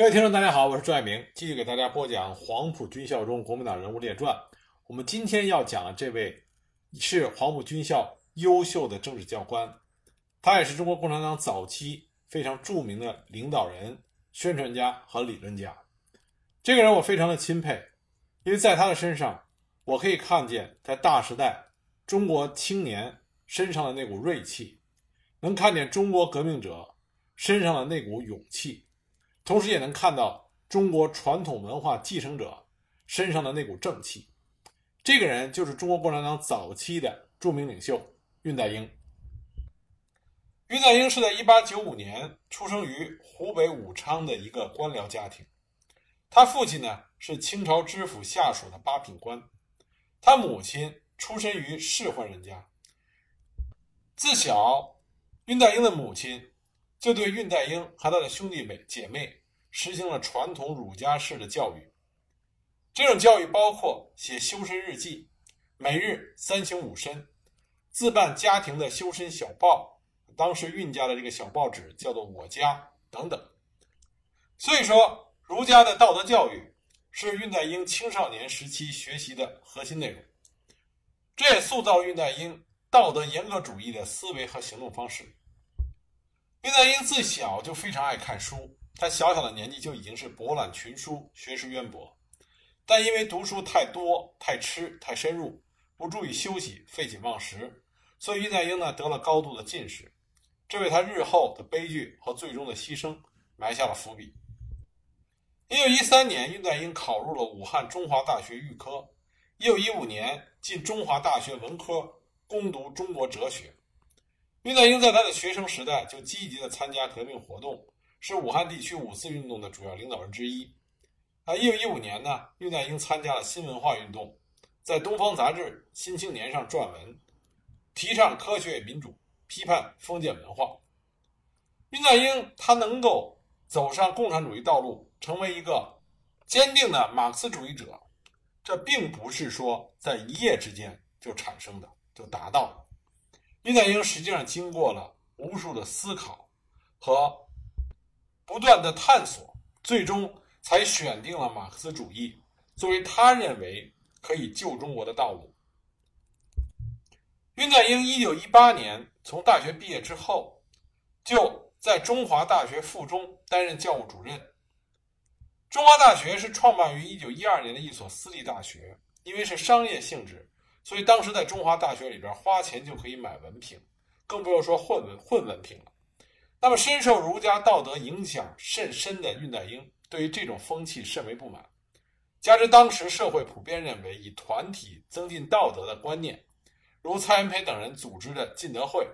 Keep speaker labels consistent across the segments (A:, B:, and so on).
A: 各位听众，大家好，我是朱爱明，继续给大家播讲《黄埔军校中国民党人物列传》。我们今天要讲的这位是黄埔军校优秀的政治教官，他也是中国共产党早期非常著名的领导人、宣传家和理论家。这个人我非常的钦佩，因为在他的身上，我可以看见在大时代中国青年身上的那股锐气，能看见中国革命者身上的那股勇气。同时也能看到中国传统文化继承者身上的那股正气。这个人就是中国共产党早期的著名领袖恽代英。恽代英是在1895年出生于湖北武昌的一个官僚家庭，他父亲呢是清朝知府下属的八品官，他母亲出身于仕宦人家。自小，恽代英的母亲就对恽代英和他的兄弟妹姐妹。实行了传统儒家式的教育，这种教育包括写修身日记，每日三省吾身，自办家庭的修身小报，当时运家的这个小报纸叫做《我家》等等。所以说，儒家的道德教育是恽代英青少年时期学习的核心内容，这也塑造恽代英道德严格主义的思维和行动方式。恽代英自小就非常爱看书。他小小的年纪就已经是博览群书，学识渊博，但因为读书太多、太吃、太深入，不注意休息，废寝忘食，所以恽代英呢得了高度的近视，这为他日后的悲剧和最终的牺牲埋下了伏笔。一九一三年，恽代英考入了武汉中华大学预科；一九一五年进中华大学文科攻读中国哲学。恽代英在他的学生时代就积极的参加革命活动。是武汉地区五四运动的主要领导人之一。啊，一九一五年呢，恽代英参加了新文化运动，在《东方杂志》《新青年》上撰文，提倡科学民主，批判封建文化。恽代英他能够走上共产主义道路，成为一个坚定的马克思主义者，这并不是说在一夜之间就产生的，就达到了。恽代英实际上经过了无数的思考和。不断的探索，最终才选定了马克思主义作为他认为可以救中国的道路。恽代英一九一八年从大学毕业之后，就在中华大学附中担任教务主任。中华大学是创办于一九一二年的一所私立大学，因为是商业性质，所以当时在中华大学里边花钱就可以买文凭，更不用说混文混文凭了。那么，深受儒家道德影响甚深的恽代英，对于这种风气甚为不满。加之当时社会普遍认为以团体增进道德的观念，如蔡元培等人组织的进德会，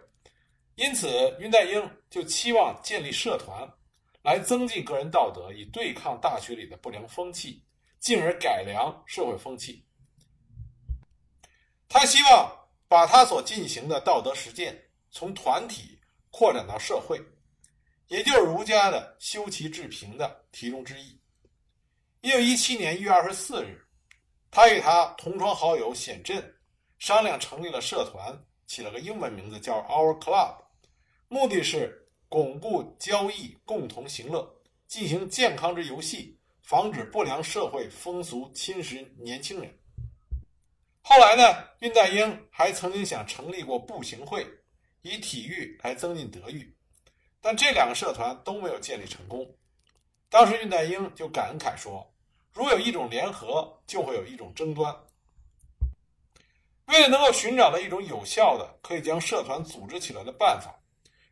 A: 因此恽代英就期望建立社团，来增进个人道德，以对抗大学里的不良风气，进而改良社会风气。他希望把他所进行的道德实践从团体扩展到社会。也就是儒家的修齐治平的题中之意。一九一七年一月二十四日，他与他同窗好友显振商量成立了社团，起了个英文名字叫 Our Club，目的是巩固交易，共同行乐，进行健康之游戏，防止不良社会风俗侵蚀年轻人。后来呢，恽代英还曾经想成立过步行会，以体育来增进德育。但这两个社团都没有建立成功。当时恽代英就感慨说：“如有一种联合，就会有一种争端。”为了能够寻找到一种有效的可以将社团组织起来的办法，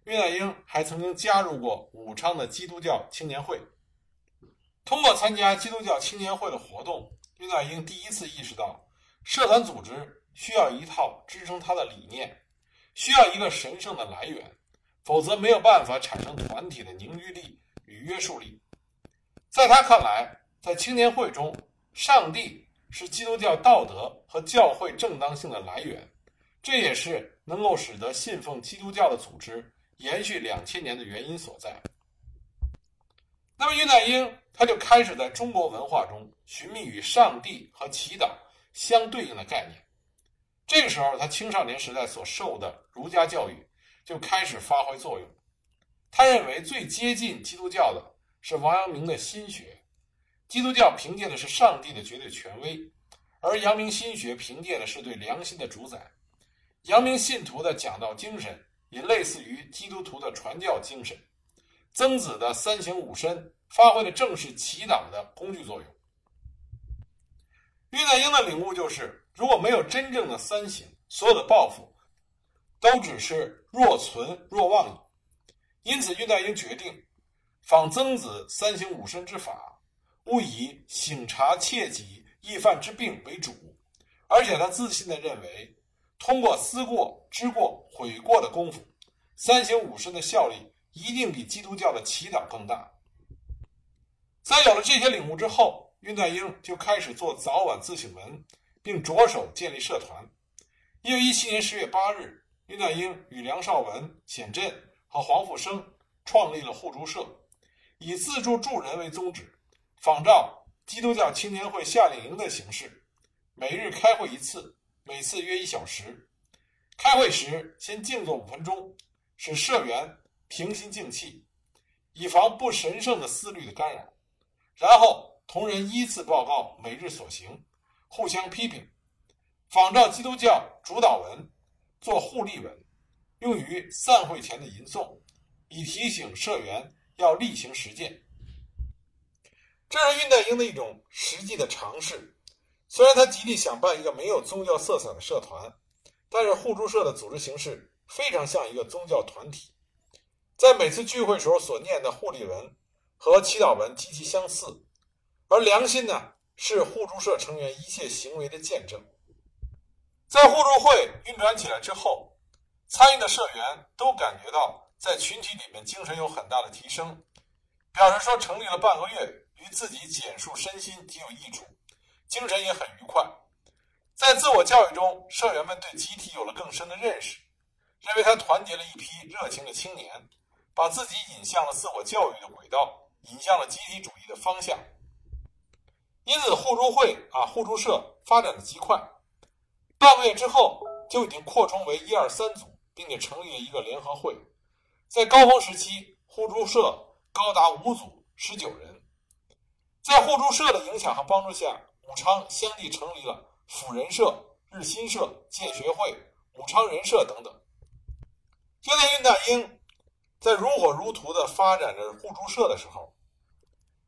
A: 恽代英还曾经加入过武昌的基督教青年会。通过参加基督教青年会的活动，恽代英第一次意识到，社团组织需要一套支撑他的理念，需要一个神圣的来源。否则没有办法产生团体的凝聚力与约束力。在他看来，在青年会中，上帝是基督教道德和教会正当性的来源，这也是能够使得信奉基督教的组织延续两千年的原因所在。那么，恽代英他就开始在中国文化中寻觅与上帝和祈祷相对应的概念。这个时候，他青少年时代所受的儒家教育。就开始发挥作用。他认为最接近基督教的是王阳明的心学，基督教凭借的是上帝的绝对权威，而阳明心学凭借的是对良心的主宰。阳明信徒的讲道精神也类似于基督徒的传教精神。曾子的三省吾身发挥的正是祈祷的工具作用。恽代英的领悟就是，如果没有真正的三省，所有的抱负。都只是若存若忘矣，因此恽代英决定仿曾子三省吾身之法，勿以省察切己易犯之病为主，而且他自信地认为，通过思过、知过、悔过的功夫，三省吾身的效力一定比基督教的祈祷更大。在有了这些领悟之后，恽代英就开始做早晚自省文，并着手建立社团。一九一七年十月八日。恽代英与梁绍文、显振和黄复生创立了互助社，以自助助人为宗旨，仿照基督教青年会夏令营的形式，每日开会一次，每次约一小时。开会时先静坐五分钟，使社员平心静气，以防不神圣的思虑的干扰。然后同仁依次报告每日所行，互相批评，仿照基督教主导文。做互立文，用于散会前的吟诵，以提醒社员要例行实践。这是恽代英的一种实际的尝试。虽然他极力想办一个没有宗教色彩的社团，但是互助社的组织形式非常像一个宗教团体，在每次聚会时候所念的互立文和祈祷文极其相似，而良心呢，是互助社成员一切行为的见证。在互助会运转起来之后，参与的社员都感觉到在群体里面精神有很大的提升，表示说成立了半个月，与自己简述身心极有益处，精神也很愉快。在自我教育中，社员们对集体有了更深的认识，认为他团结了一批热情的青年，把自己引向了自我教育的轨道，引向了集体主义的方向。因此，互助会啊，互助社发展的极快。半个月之后，就已经扩充为一二三组，并且成立了一个联合会。在高峰时期，互助社高达五组十九人。在互助社的影响和帮助下，武昌相继成立了辅仁社、日新社、建学会、武昌人社等等。就在恽代英在如火如荼地发展着互助社的时候，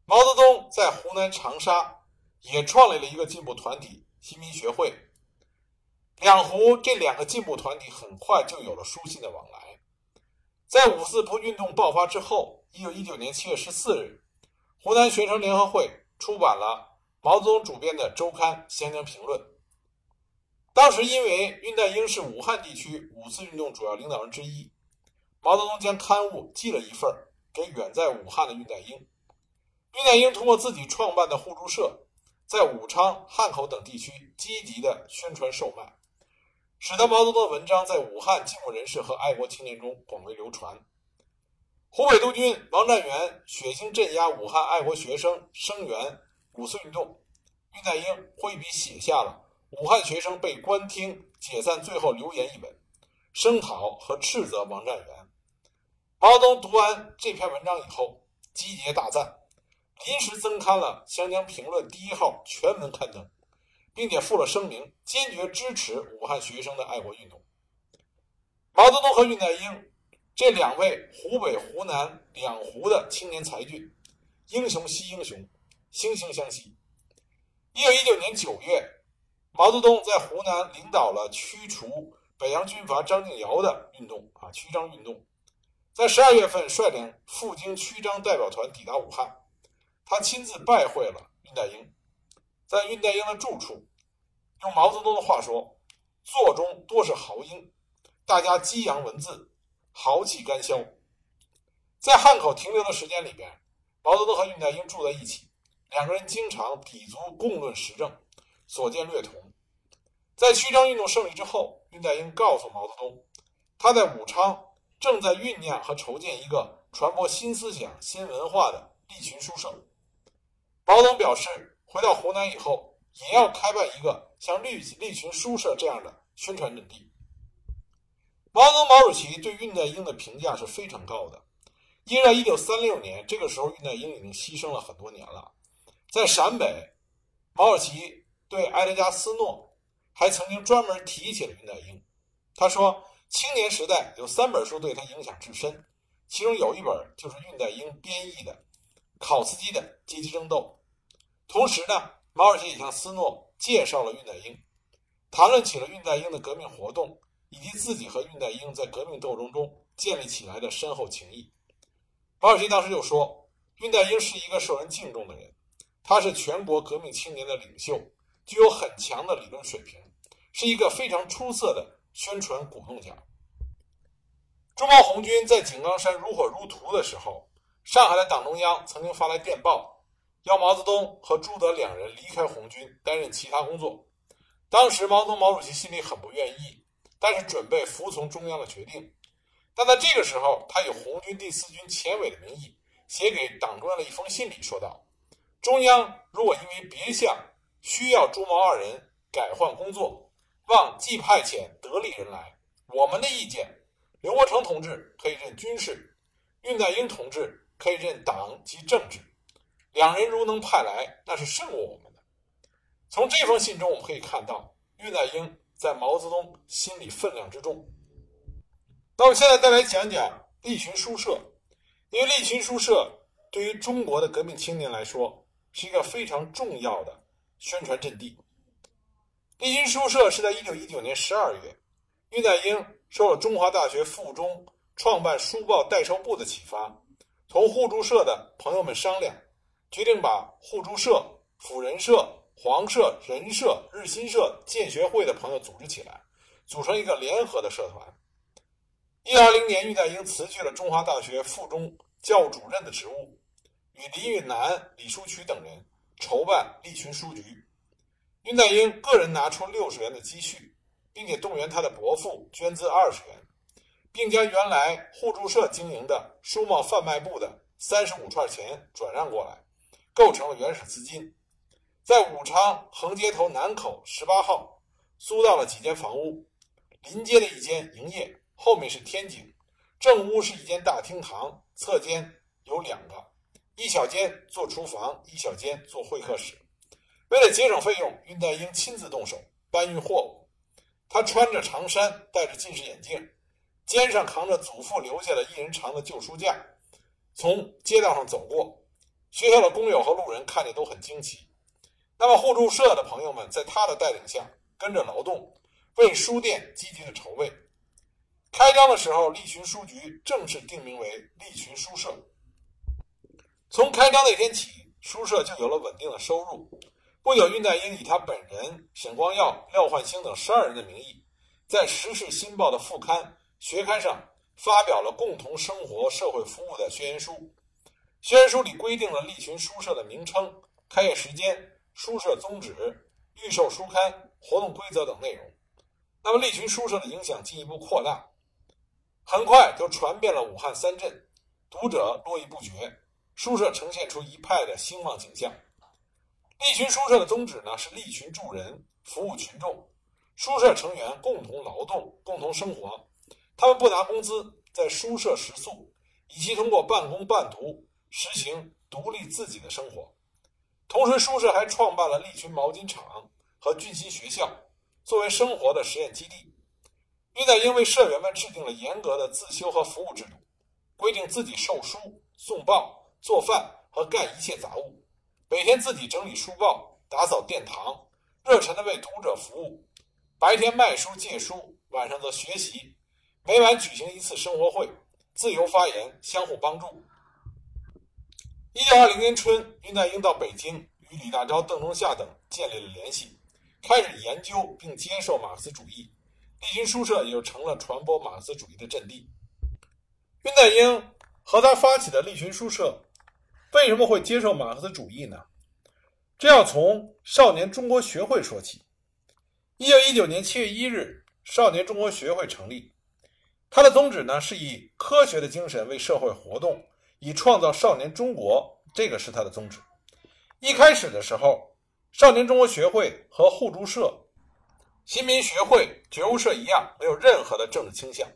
A: 毛泽东在湖南长沙也创立了一个进步团体——新民学会。两湖这两个进步团体很快就有了书信的往来。在五四运动爆发之后，一九一九年七月十四日，湖南学生联合会出版了毛泽东主编的周刊《湘江评论》。当时因为恽代英是武汉地区五四运动主要领导人之一，毛泽东将刊物寄了一份给远在武汉的恽代英。恽代英通过自己创办的互助社，在武昌、汉口等地区积极的宣传售卖。使得毛泽东的文章在武汉进步人士和爱国青年中广为流传。湖北督军王占元血腥镇压武汉爱国学生，声援五四运动。恽代英挥笔写下了《武汉学生被关听解散最后留言》一文，声讨和斥责王占元。毛泽东读完这篇文章以后，集结大赞，临时增刊了《湘江评论》第一号全文刊登。并且附了声明，坚决支持武汉学生的爱国运动。毛泽东和恽代英这两位湖北、湖南两湖的青年才俊，英雄惜英雄，惺惺相惜。一九一九年九月，毛泽东在湖南领导了驱除北洋军阀张敬尧的运动啊，驱张运动。在十二月份，率领赴京驱张代表团抵达武汉，他亲自拜会了恽代英。在恽代英的住处，用毛泽东的话说：“座中多是豪英，大家激扬文字，豪气干销。”在汉口停留的时间里边，毛泽东和恽代英住在一起，两个人经常抵足共论时政，所见略同。在曲张运动胜利之后，恽代英告诉毛泽东，他在武昌正在酝酿和筹建一个传播新思想、新文化的利群书社。毛泽东表示。回到湖南以后，也要开办一个像利利群书社这样的宣传阵地。毛泽东、毛主席对恽代英的评价是非常高的，因为在1936年，这个时候恽代英已经牺牲了很多年了。在陕北，毛主席对埃德加·斯诺还曾经专门提起了恽代英。他说，青年时代有三本书对他影响至深，其中有一本就是恽代英编译的考茨基的《阶级争斗》。同时呢，毛主席也向斯诺介绍了恽代英，谈论起了恽代英的革命活动，以及自己和恽代英在革命斗争中建立起来的深厚情谊。毛主席当时就说，恽代英是一个受人敬重的人，他是全国革命青年的领袖，具有很强的理论水平，是一个非常出色的宣传鼓动家。中毛红军在井冈山如火如荼的时候，上海的党中央曾经发来电报，要毛泽东和朱德两人离开红军，担任其他工作。当时毛泽东毛主席心里很不愿意，但是准备服从中央的决定。但在这个时候，他以红军第四军前委的名义写给党中央的一封信里说道：“中央如果因为别项需要朱毛二人改换工作，望即派遣得力人来。我们的意见，刘伯承同志可以任军事，恽代英同志可以任党及政治。两人如能派来，那是胜过我们的。”从这封信中，我们可以看到恽代英在毛泽东心里分量之重。那我们现在再来讲讲利群书社，因为利群书社对于中国的革命青年来说是一个非常重要的宣传阵地。利群书社是在一九一九年十二月，恽代英受了中华大学附中创办书报代售部的启发，同互助社的朋友们商量，决定把互助社、辅仁社、黄社、人社、日新社、建学会的朋友组织起来，组成一个联合的社团。一二零年，恽代英辞去了中华大学附中教务主任的职务，与李允南、李书渠等人筹办利群书局。恽代英个人拿出六十元的积蓄，并且动员他的伯父捐资二十元，并将原来互助社经营的书贸贩卖部的三十五串钱转让过来，构成了原始资金。在武昌横街头南口十八号租到了几间房屋，临街的一间营业。后面是天井，正屋是一间大厅堂，侧间有两个，一小间做厨房，一小间做会客室。为了节省费用，恽代英亲自动手搬运货物。他穿着长衫，戴着近视眼镜，肩上扛着祖父留下的一人长的旧书架，从街道上走过。学校的工友和路人看见都很惊奇。那么互助社的朋友们在他的带领下跟着劳动，为书店积极的筹备。开张的时候，利群书局正式定名为利群书社。从开张那天起，书社就有了稳定的收入。不久，恽代英以他本人、沈光耀、廖焕星等十二人的名义，在《时事新报》的副刊、学刊上发表了“共同生活、社会服务”的宣言书。宣言书里规定了利群书社的名称、开业时间、书社宗旨、预售书刊、活动规则等内容。那么，利群书社的影响进一步扩大。很快就传遍了武汉三镇，读者络绎不绝，书社呈现出一派的兴旺景象。利群书社的宗旨呢是利群助人，服务群众。书社成员共同劳动，共同生活，他们不拿工资，在书社食宿，以及通过半工半读实行独立自己的生活。同时，书社还创办了利群毛巾厂和俊新学校，作为生活的实验基地。恽代英为社员们制定了严格的自修和服务制度，规定自己售书、送报、做饭和干一切杂物，每天自己整理书报、打扫殿堂，热忱地为读者服务。白天卖书借书，晚上则学习。每晚举行一次生活会，自由发言，相互帮助。一九二零年春，恽代英到北京，与李大钊、邓中夏等建立了联系，开始研究并接受马克思主义。利群书社也就成了传播马克思主义的阵地。恽代英和他发起的利群书社为什么会接受马克思主义呢？这要从少年中国学会说起。一九一九年七月一日，少年中国学会成立，它的宗旨呢是以科学的精神为社会活动，以创造少年中国，这个是它的宗旨。一开始的时候，少年中国学会和互助社。新民学会、觉悟社一样，没有任何的政治倾向。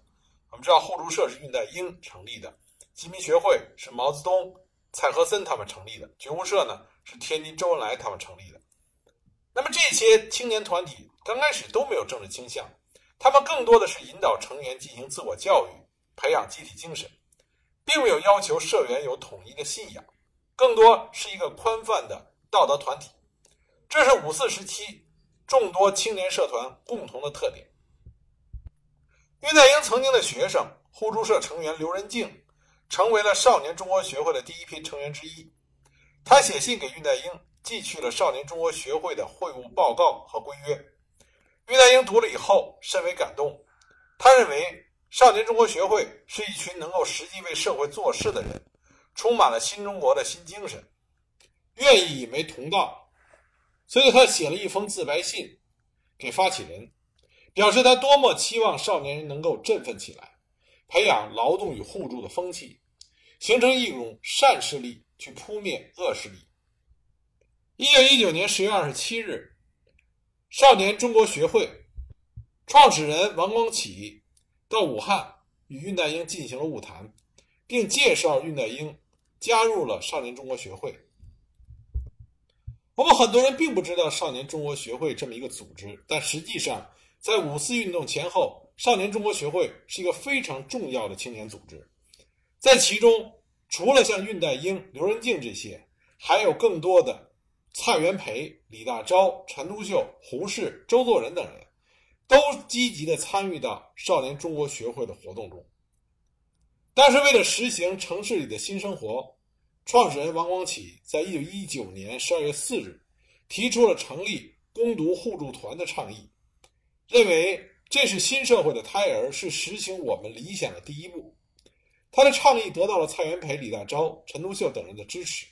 A: 我们知道互助社是恽代英成立的，新民学会是毛泽东、蔡和森他们成立的，觉悟社呢是天津周恩来他们成立的。那么这些青年团体刚开始都没有政治倾向，他们更多的是引导成员进行自我教育，培养集体精神，并没有要求社员有统一的信仰，更多是一个宽泛的道德团体。这是五四时期众多青年社团共同的特点。恽代英曾经的学生互助社成员刘仁静，成为了少年中国学会的第一批成员之一。他写信给恽代英，寄去了少年中国学会的会务报告和规约。恽代英读了以后甚为感动，他认为少年中国学会是一群能够实际为社会做事的人，充满了新中国的新精神，愿意与为同道。所以他写了一封自白信给发起人。表示他多么期望少年人能够振奋起来，培养劳动与互助的风气，形成一种善势力去扑灭恶势力。一九一九年十月二十七日，少年中国学会创始人王光启到武汉与恽代英进行了晤谈，并介绍恽代英加入了少年中国学会。我们很多人并不知道少年中国学会这么一个组织，但实际上。在五四运动前后，少年中国学会是一个非常重要的青年组织。在其中，除了像恽代英、刘仁静这些，还有更多的蔡元培、李大钊、陈独秀、胡适、周作人等人，都积极地参与到少年中国学会的活动中。但是，为了实行城市里的新生活，创始人王光启在一九一九年十二月四日提出了成立攻读互助团的倡议。认为这是新社会的胎儿，是实行我们理想的第一步。他的倡议得到了蔡元培、李大钊、陈独秀等人的支持。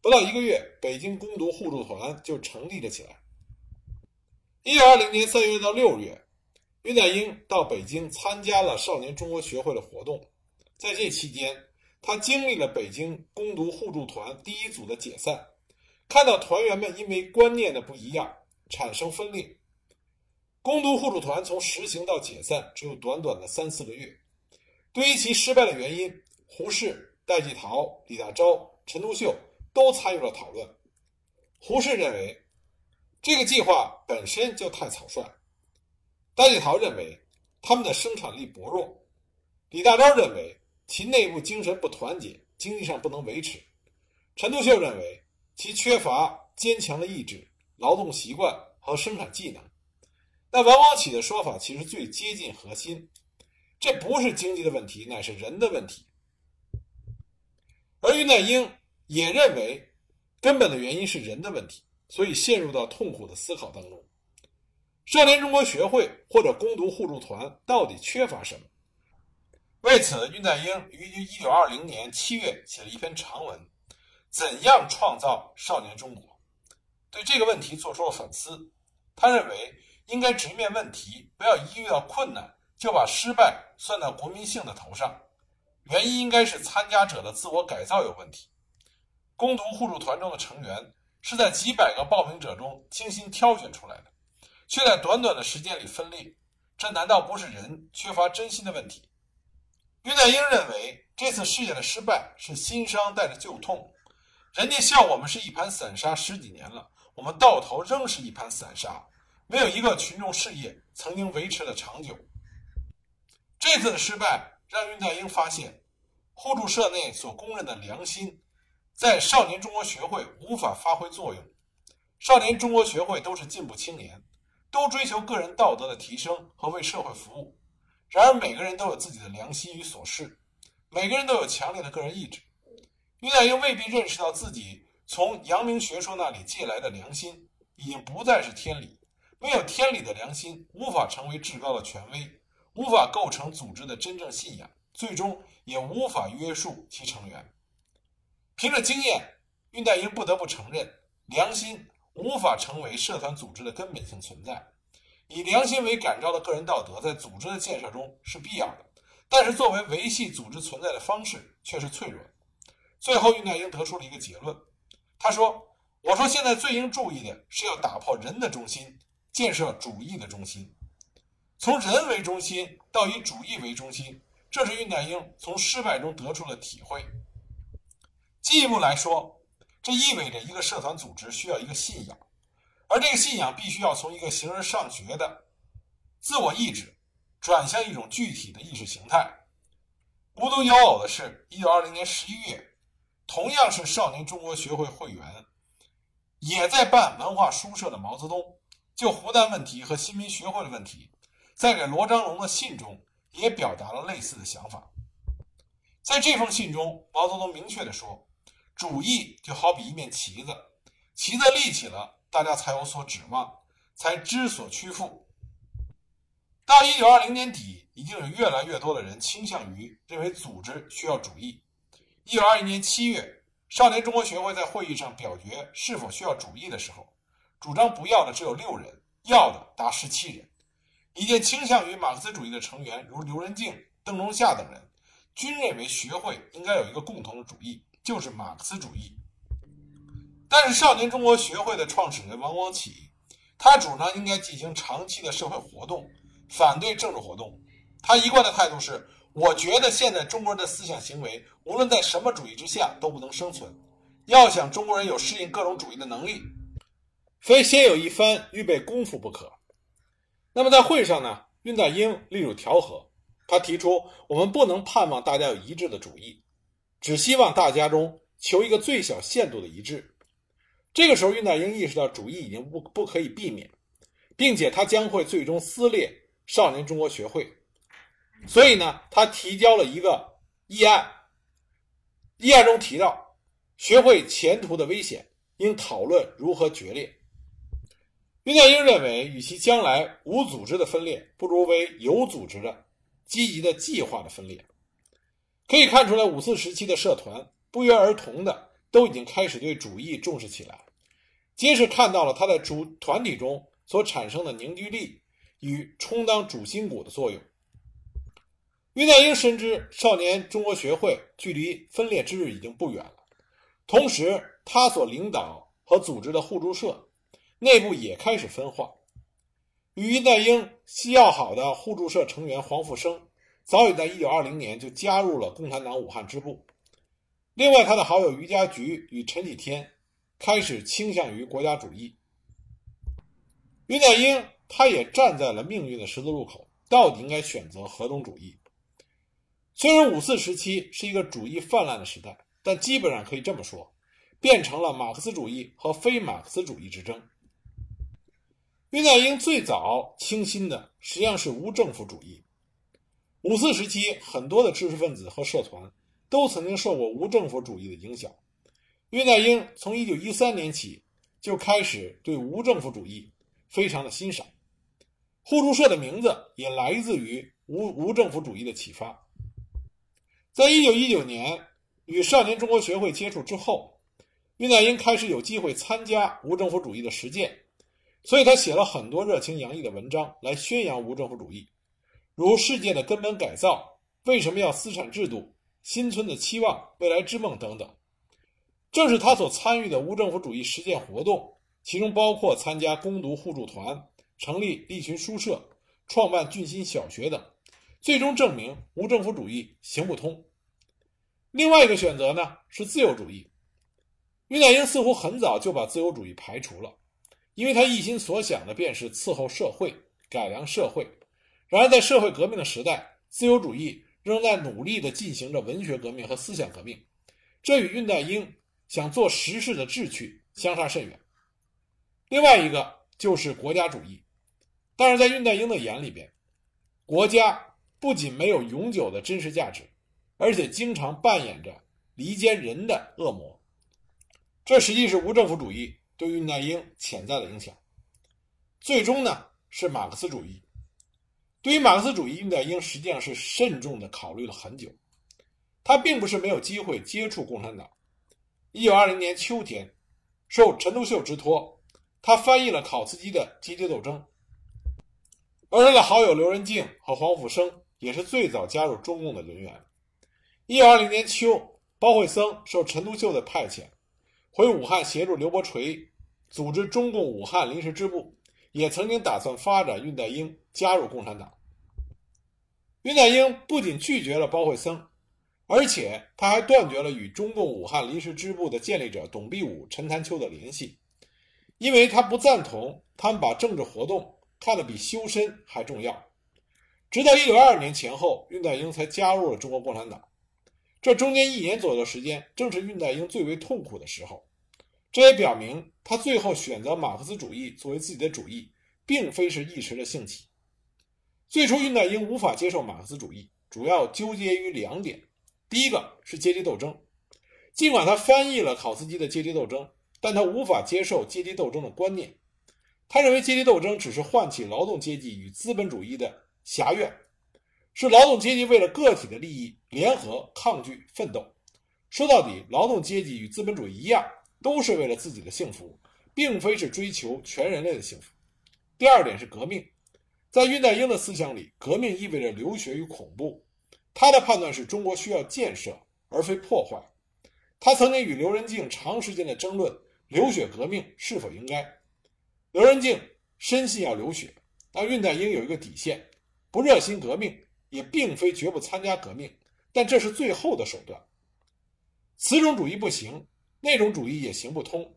A: 不到一个月，北京攻读互助团就成立了起来。一九二零年三月到六月，恽代英到北京参加了少年中国学会的活动。在这期间，他经历了北京攻读互助团第一组的解散，看到团员们因为观念的不一样产生分裂。攻读互助团从实行到解散只有短短的三四个月。对于其失败的原因，胡适、戴季陶、李大钊、陈独秀都参与了讨论。胡适认为，这个计划本身就太草率；戴季陶认为，他们的生产力薄弱；李大钊认为，其内部精神不团结，经济上不能维持；陈独秀认为，其缺乏坚强的意志、劳动习惯和生产技能。那王光启的说法其实最接近核心，这不是经济的问题，乃是人的问题。而恽代英也认为，根本的原因是人的问题，所以陷入到痛苦的思考当中。少年中国学会或者攻读互助团到底缺乏什么？为此，恽代英于一九二零年七月写了一篇长文，《怎样创造少年中国》，对这个问题做出了反思。他认为。应该直面问题，不要一遇到困难就把失败算到国民性的头上。原因应该是参加者的自我改造有问题。攻读互助团中的成员是在几百个报名者中精心挑选出来的，却在短短的时间里分裂，这难道不是人缺乏真心的问题？恽代英认为，这次事业的失败是新伤带着旧痛。人家笑我们是一盘散沙十几年了，我们到头仍是一盘散沙。没有一个群众事业曾经维持的长久。这次的失败让恽代英发现，互助社内所公认的良心，在少年中国学会无法发挥作用。少年中国学会都是进步青年，都追求个人道德的提升和为社会服务。然而，每个人都有自己的良心与所事，每个人都有强烈的个人意志。恽代英未必认识到自己从阳明学说那里借来的良心，已经不再是天理。没有天理的良心，无法成为至高的权威，无法构成组织的真正信仰，最终也无法约束其成员。凭着经验，恽代英不得不承认，良心无法成为社团组织的根本性存在。以良心为感召的个人道德，在组织的建设中是必要的，但是作为维系组织存在的方式却是脆弱的。最后，恽代英得出了一个结论，他说：“我说，现在最应注意的是要打破人的中心。”建设主义的中心，从人为中心到以主义为中心，这是恽代英从失败中得出的体会。进一步来说，这意味着一个社团组织需要一个信仰，而这个信仰必须要从一个形而上学的自我意志，转向一种具体的意识形态。无独有偶的是，一九二零年十一月，同样是少年中国学会会员，也在办文化书社的毛泽东，就湖南问题和新民学会的问题，在给罗章龙的信中也表达了类似的想法。在这封信中，毛泽东明确地说：“主义就好比一面旗子，旗子立起了，大家才有所指望，才知所屈服。”到一九二零年底。已经有越来越多的人倾向于认为组织需要主义。一九二一年七月，少年中国学会在会议上表决是否需要主义的时候，主张不要的只有六人，要的达十七人。已经倾向于马克思主义的成员如刘仁静、邓中夏等人，均认为学会应该有一个共同的主义，就是马克思主义。但是，少年中国学会的创始人王光启，他主张应该进行长期的社会活动，反对政治活动。他一贯的态度是：我觉得现在中国人的思想行为，无论在什么主义之下都不能生存。要想中国人有适应各种主义的能力，非先有一番预备功夫不可。那么在会上呢，恽代英力主调和，他提出：我们不能盼望大家有一致的主义，只希望大家中求一个最小限度的一致。这个时候，恽代英意识到主义已经不不可以避免，并且他将会最终撕裂少年中国学会。所以呢，他提交了一个议案。议案中提到，学会前途的危险，应讨论如何决裂。恽代英认为，与其将来无组织的分裂，不如为有组织的、积极的计划的分裂。可以看出来，五四时期的社团不约而同的都已经开始对主义重视起来，皆是看到了他在主团体中所产生的凝聚力与充当主心骨的作用。恽代英深知少年中国学会距离分裂之日已经不远了，同时他所领导和组织的互助社内部也开始分化。与恽代英西要好的互助社成员黄复生，早已在1920年就加入了共产党武汉支部。另外，他的好友余家菊与陈启天开始倾向于国家主义。恽代英他也站在了命运的十字路口，到底应该选择何种主义？虽然五四时期是一个主义泛滥的时代，但基本上可以这么说，变成了马克思主义和非马克思主义之争。恽代英最早倾心的实际上是无政府主义。五四时期，很多的知识分子和社团都曾经受过无政府主义的影响。恽代英从一九一三年起就开始对无政府主义非常的欣赏。互助社的名字也来自于无无政府主义的启发。在一九一九年与少年中国学会接触之后，恽代英开始有机会参加无政府主义的实践，所以他写了很多热情洋溢的文章来宣扬无政府主义，如《世界的根本改造》《为什么要私产制度》《新村的期望》《未来之梦》等等。正是他所参与的无政府主义实践活动，其中包括参加攻读互助团、成立立群书社、创办俊心小学等。最终证明无政府主义行不通。另外一个选择呢是自由主义。恽代英似乎很早就把自由主义排除了，因为他一心所想的便是伺候社会、改良社会。然而，在社会革命的时代，自由主义仍在努力地进行着文学革命和思想革命，这与恽代英想做实事的志趣相差甚远。另外一个就是国家主义，但是在恽代英的眼里边，国家。不仅没有永久的真实价值，而且经常扮演着离间人的恶魔。这实际是无政府主义对恽代英潜在的影响。最终呢，是马克思主义。对于马克思主义，恽代英实际上是慎重的考虑了很久。他并不是没有机会接触共产党。一九二零年秋天，受陈独秀之托，他翻译了考茨基的《阶级斗争》，而他的好友刘仁静和黄甫生。也是最早加入中共的人员。一九二零年秋，包惠僧受陈独秀的派遣，回武汉协助刘伯垂组织中共武汉临时支部，也曾经打算发展恽代英加入共产党。恽代英不仅拒绝了包惠僧，而且他还断绝了与中共武汉临时支部的建立者董必武、陈潭秋的联系，因为他不赞同他们把政治活动看得比修身还重要。直到1922年前后，恽代英才加入了中国共产党。这中间一年左右的时间，正是恽代英最为痛苦的时候。这也表明，他最后选择马克思主义作为自己的主义，并非是一时的兴起。最初，恽代英无法接受马克思主义，主要纠结于两点：第一个是阶级斗争。尽管他翻译了考茨基的《阶级斗争》，但他无法接受阶级斗争的观念。他认为阶级斗争只是唤起劳动阶级与资本主义的狭怨。是劳动阶级为了个体的利益联合抗拒奋斗。说到底，劳动阶级与资本主义一样，都是为了自己的幸福，并非是追求全人类的幸福。第二点是革命，在恽代英的思想里，革命意味着流血与恐怖。他的判断是中国需要建设，而非破坏。他曾经与刘仁静长时间的争论流血革命是否应该。刘仁静深信要流血，但恽代英有一个底线：不热心革命。也并非绝不参加革命，但这是最后的手段。此种主义不行，那种主义也行不通。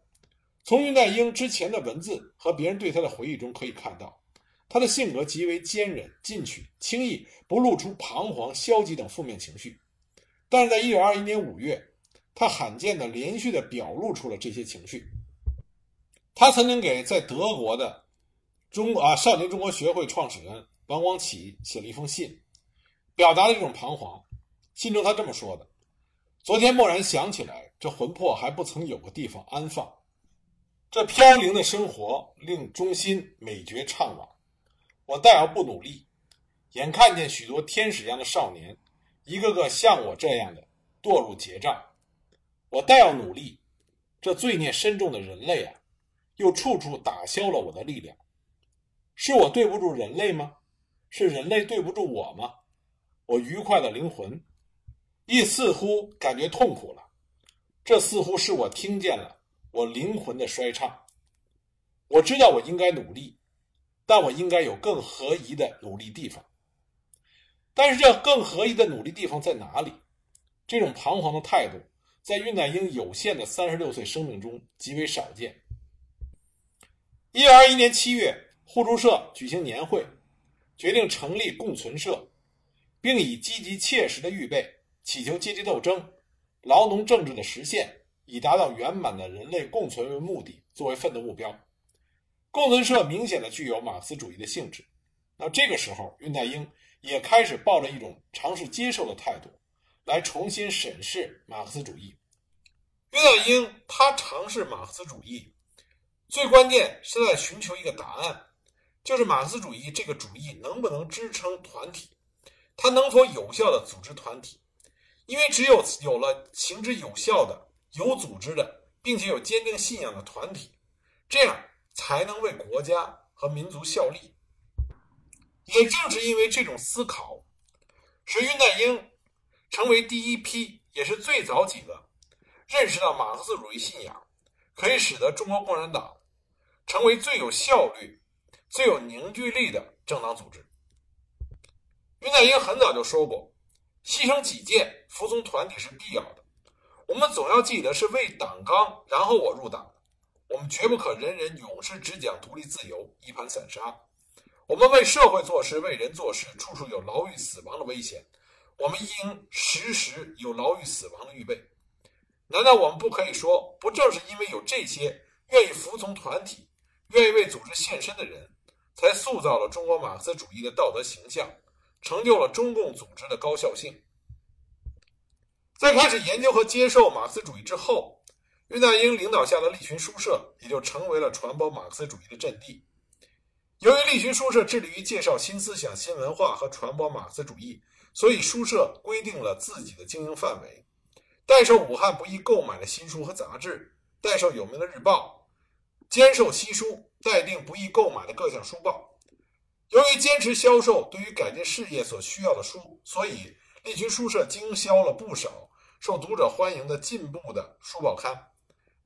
A: 从恽代英之前的文字和别人对他的回忆中可以看到，他的性格极为坚韧进取，轻易不露出彷徨、消极等负面情绪。但是在1921年5月，他罕见的连续的表露出了这些情绪。他曾经给在德国的中啊少年中国学会创始人王光启写了一封信。表达了这种彷徨。信中他这么说的：“昨天蓦然想起来，这魂魄还不曾有个地方安放。这飘零的生活令中心美觉怅惘。我但要不努力，眼看见许多天使一样的少年，一个个像我这样的堕入劫障。我但要努力，这罪孽深重的人类啊，又处处打消了我的力量。是我对不住人类吗？是人类对不住我吗？”我愉快的灵魂，亦似乎感觉痛苦了。这似乎是我听见了我灵魂的衰唱。我知道我应该努力，但我应该有更合宜的努力地方。但是这更合宜的努力地方在哪里？这种彷徨的态度，在恽代英有限的三十六岁生命中极为少见。一九二一年七月，互助社举行年会，决定成立共存社。并以积极切实的预备，祈求阶级斗争、劳农政治的实现，以达到圆满的人类共存为目的，作为奋斗目标。共存社明显的具有马克思主义的性质。那这个时候，恽代英也开始抱着一种尝试接受的态度，来重新审视马克思主义。恽代英他尝试马克思主义，最关键是在寻求一个答案，就是马克思主义这个主义能不能支撑团体。它能否有效的组织团体？因为只有有了行之有效的、有组织的，并且有坚定信仰的团体，这样才能为国家和民族效力。也正是因为这种思考，使恽代英成为第一批，也是最早几个认识到马克思主义信仰可以使得中国共产党成为最有效率、最有凝聚力的政党组织。恽代英很早就说过：“牺牲己见，服从团体是必要的。我们总要记得，是为党纲，然后我入党。我们绝不可人人永世只讲独立自由，一盘散沙。我们为社会做事，为人做事，处处有牢狱死亡的危险。我们应时时有牢狱死亡的预备。难道我们不可以说，不正是因为有这些愿意服从团体、愿意为组织献身的人，才塑造了中国马克思主义的道德形象？”成就了中共组织的高效性。在开始研究和接受马克思主义之后，恽代英领导下的利群书社也就成为了传播马克思主义的阵地。由于利群书社致力于介绍新思想、新文化和传播马克思主义，所以书社规定了自己的经营范围：代售武汉不易购买的新书和杂志，代售有名的日报，兼售西书，代订不易购买的各项书报。由于坚持销售对于改进事业所需要的书，所以利群书社经销了不少受读者欢迎的进步的书报刊，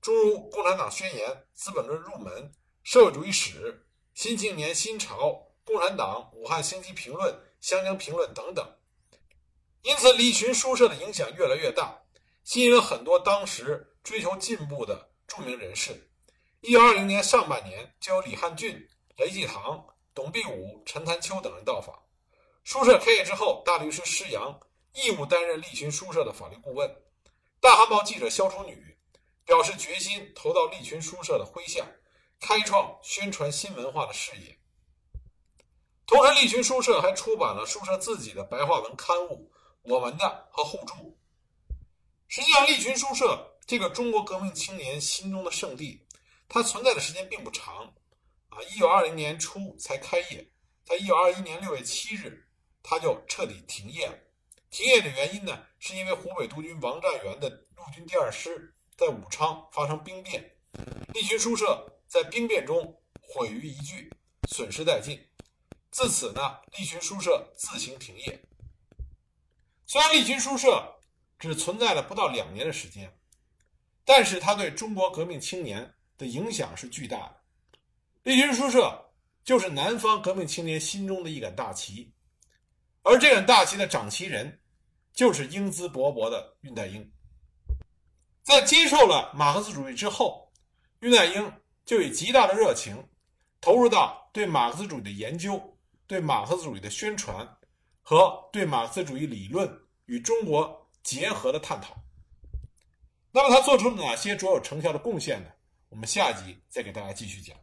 A: 诸如《共产党宣言》《资本论入门》《社会主义史》《新青年新潮》《共产党武汉星期评论》《湘江评论等等。因此，利群书社的影响越来越大，吸引了很多当时追求进步的著名人士。一九二零年上半年，就有李汉俊、雷继堂、董必武、陈潭秋等人到访。书社开业之后，大律师施洋义务担任利群书社的法律顾问。大汉报记者肖楚女表示决心投到利群书社的麾下，开创宣传新文化的事业。同时，利群书社还出版了书社自己的白话文刊物。我们的和互助。实际上，利群书社这个中国革命青年心中的圣地，它存在的时间并不长，啊，一九二零年初才开业，在一九二一年六月七日，它就彻底停业了。停业的原因呢，是因为湖北督军王占元的陆军第二师在武昌发生兵变，利群书社在兵变中毁于一炬，损失殆尽。自此呢，利群书社自行停业。虽然利群书社只存在了不到两年的时间，但是它对中国革命青年的影响是巨大的。利群书社就是南方革命青年心中的一杆大旗，而这杆大旗的掌旗人就是英姿勃勃的恽代英。在接受了马克思主义之后，恽代英就以极大的热情投入到对马克思主义的研究、对马克思主义的宣传和对马克思主义理论。与中国结合的探讨。那么他做出了哪些卓有成效的贡献呢？我们下集再给大家继续讲。